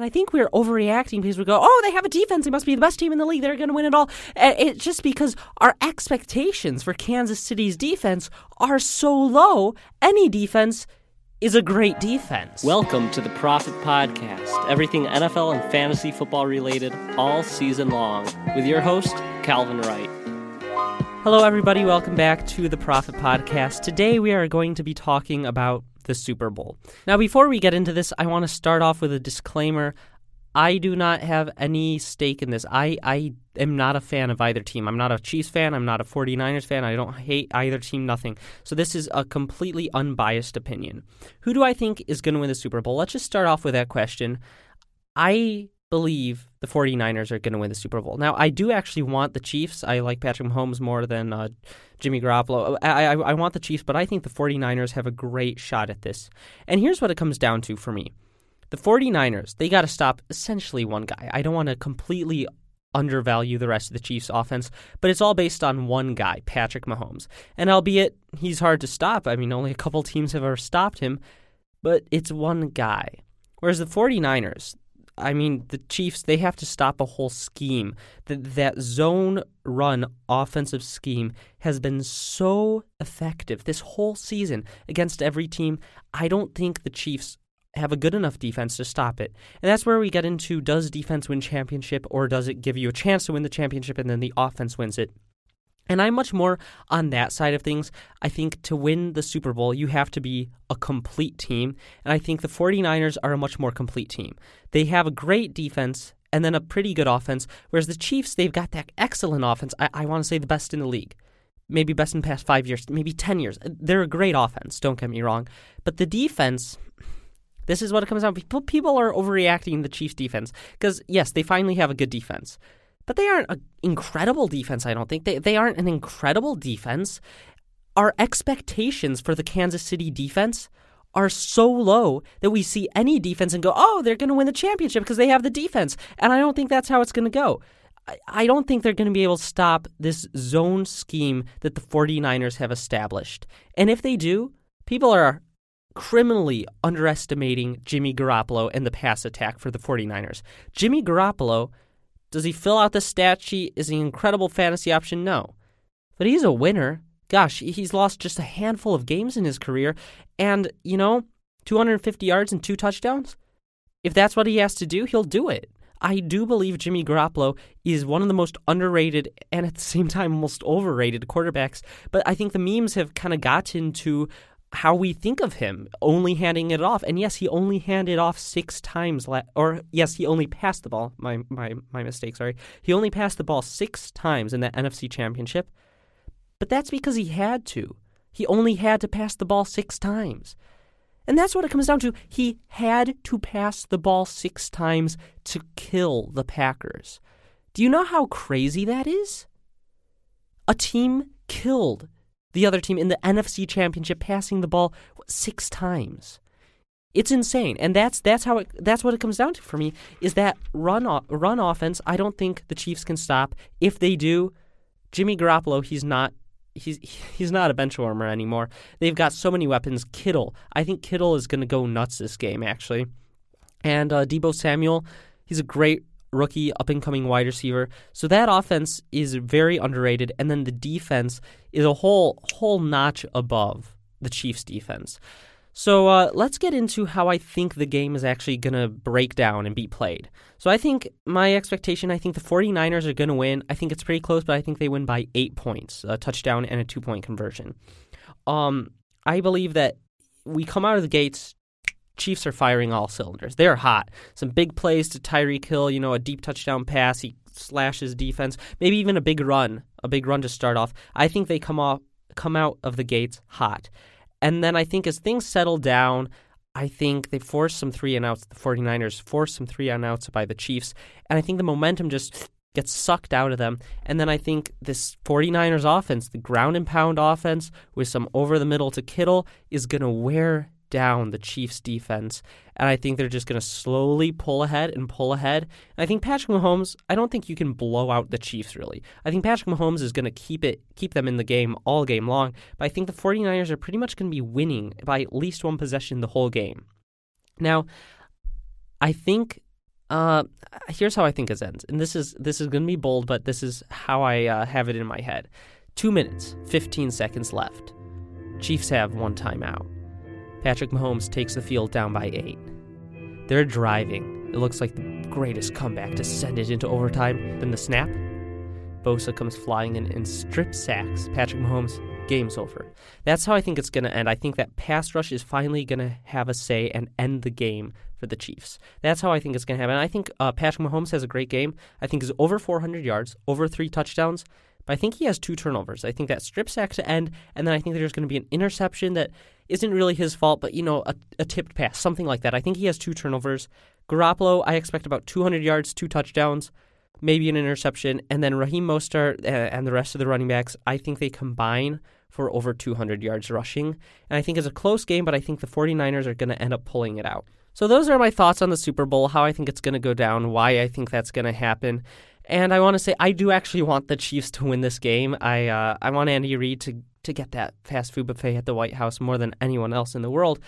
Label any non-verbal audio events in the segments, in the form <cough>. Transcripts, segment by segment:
And I think we're overreacting because we go, oh, they have a defense. They must be the best team in the league. They're going to win it all. It's just because our expectations for Kansas City's defense are so low. Any defense is a great defense. Welcome to the Profit Podcast, everything NFL and fantasy football related all season long, with your host, Calvin Wright. Hello, everybody. Welcome back to the Profit Podcast. Today we are going to be talking about the Super Bowl. Now, before we get into this, I want to start off with a disclaimer. I do not have any stake in this. I, I am not a fan of either team. I'm not a Chiefs fan. I'm not a 49ers fan. I don't hate either team, nothing. So this is a completely unbiased opinion. Who do I think is going to win the Super Bowl? Let's just start off with that question. I believe the 49ers are going to win the Super Bowl. Now, I do actually want the Chiefs. I like Patrick Mahomes more than uh, Jimmy Garoppolo. I, I, I want the Chiefs, but I think the 49ers have a great shot at this. And here's what it comes down to for me. The 49ers, they got to stop essentially one guy. I don't want to completely undervalue the rest of the Chiefs offense, but it's all based on one guy, Patrick Mahomes. And albeit he's hard to stop, I mean, only a couple teams have ever stopped him, but it's one guy. Whereas the 49ers, I mean, the Chiefs, they have to stop a whole scheme. That, that zone run offensive scheme has been so effective this whole season against every team. I don't think the Chiefs have a good enough defense to stop it. And that's where we get into does defense win championship or does it give you a chance to win the championship and then the offense wins it? And I'm much more on that side of things. I think to win the Super Bowl, you have to be a complete team. And I think the 49ers are a much more complete team. They have a great defense and then a pretty good offense, whereas the Chiefs, they've got that excellent offense. I, I want to say the best in the league. Maybe best in the past five years, maybe 10 years. They're a great offense, don't get me wrong. But the defense, this is what it comes down to. People, people are overreacting the Chiefs defense because, yes, they finally have a good defense but they aren't an incredible defense, I don't think. They, they aren't an incredible defense. Our expectations for the Kansas City defense are so low that we see any defense and go, oh, they're going to win the championship because they have the defense. And I don't think that's how it's going to go. I don't think they're going to be able to stop this zone scheme that the 49ers have established. And if they do, people are criminally underestimating Jimmy Garoppolo and the pass attack for the 49ers. Jimmy Garoppolo does he fill out the stat sheet? Is he an incredible fantasy option? No. But he's a winner. Gosh, he's lost just a handful of games in his career. And, you know, 250 yards and two touchdowns? If that's what he has to do, he'll do it. I do believe Jimmy Garoppolo is one of the most underrated and at the same time most overrated quarterbacks. But I think the memes have kind of gotten to how we think of him only handing it off. And yes, he only handed off six times. La- or yes, he only passed the ball. My my my mistake. Sorry. He only passed the ball six times in that NFC Championship. But that's because he had to. He only had to pass the ball six times. And that's what it comes down to. He had to pass the ball six times to kill the Packers. Do you know how crazy that is? A team killed the other team in the NFC Championship passing the ball six times. It's insane, and that's that's how it, that's what it comes down to for me is that run run offense. I don't think the Chiefs can stop. If they do, Jimmy Garoppolo, he's not he's he's not a bench warmer anymore. They've got so many weapons. Kittle, I think Kittle is going to go nuts this game actually, and uh, Deebo Samuel, he's a great rookie up and coming wide receiver. So that offense is very underrated, and then the defense is a whole whole notch above the Chiefs' defense. So uh, let's get into how I think the game is actually going to break down and be played. So I think my expectation, I think the 49ers are going to win. I think it's pretty close, but I think they win by eight points, a touchdown and a two point conversion. Um, I believe that we come out of the gates Chiefs are firing all cylinders. They are hot. Some big plays to Tyreek Hill, you know, a deep touchdown pass. He slashes defense. Maybe even a big run, a big run to start off. I think they come off come out of the gates hot. And then I think as things settle down, I think they force some three and outs. The 49ers force some three and outs by the Chiefs. And I think the momentum just gets sucked out of them. And then I think this 49ers offense, the ground and pound offense with some over the middle to Kittle, is going to wear down the Chiefs defense. And I think they're just going to slowly pull ahead and pull ahead. And I think Patrick Mahomes, I don't think you can blow out the Chiefs really. I think Patrick Mahomes is going to keep it keep them in the game all game long, but I think the 49ers are pretty much going to be winning by at least one possession the whole game. Now, I think uh, here's how I think it ends, and this is this is going to be bold, but this is how I uh, have it in my head. Two minutes, 15 seconds left. Chiefs have one timeout. Patrick Mahomes takes the field down by eight. They're driving. It looks like the greatest comeback to send it into overtime. Then the snap. Bosa comes flying in and strip sacks Patrick Mahomes. Game's over. That's how I think it's going to end. I think that pass rush is finally going to have a say and end the game for the Chiefs. That's how I think it's going to happen. I think uh, Patrick Mahomes has a great game. I think he's over 400 yards, over three touchdowns. But I think he has two turnovers. I think that strip sack to end, and then I think there's going to be an interception that isn't really his fault, but you know, a, a tipped pass, something like that. I think he has two turnovers. Garoppolo, I expect about 200 yards, two touchdowns, maybe an interception, and then Raheem Mostert and the rest of the running backs, I think they combine for over 200 yards rushing. And I think it's a close game, but I think the 49ers are going to end up pulling it out. So those are my thoughts on the Super Bowl, how I think it's going to go down, why I think that's going to happen. And I want to say I do actually want the Chiefs to win this game. I uh, I want Andy Reid to to get that fast food buffet at the White House more than anyone else in the world.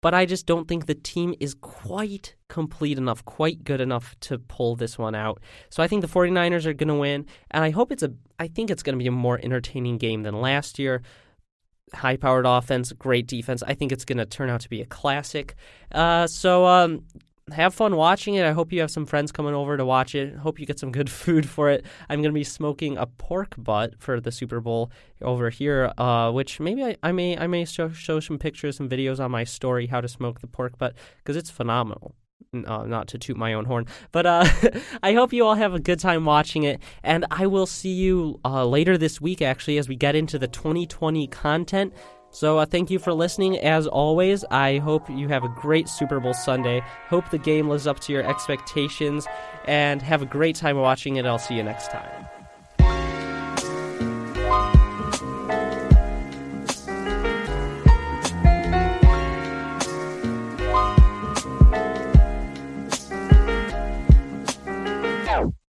But I just don't think the team is quite complete enough, quite good enough to pull this one out. So I think the 49ers are going to win, and I hope it's a I think it's going to be a more entertaining game than last year. High powered offense, great defense. I think it's going to turn out to be a classic. Uh, so um, have fun watching it. I hope you have some friends coming over to watch it. Hope you get some good <laughs> food for it. I'm going to be smoking a pork butt for the Super Bowl over here, uh, which maybe I, I, may I may show, show some pictures, some videos on my story how to smoke the pork butt because it's phenomenal. Uh, not to toot my own horn, but uh, <laughs> I hope you all have a good time watching it, and I will see you uh, later this week actually as we get into the 2020 content. So uh, thank you for listening. As always, I hope you have a great Super Bowl Sunday. Hope the game lives up to your expectations, and have a great time watching it. I'll see you next time.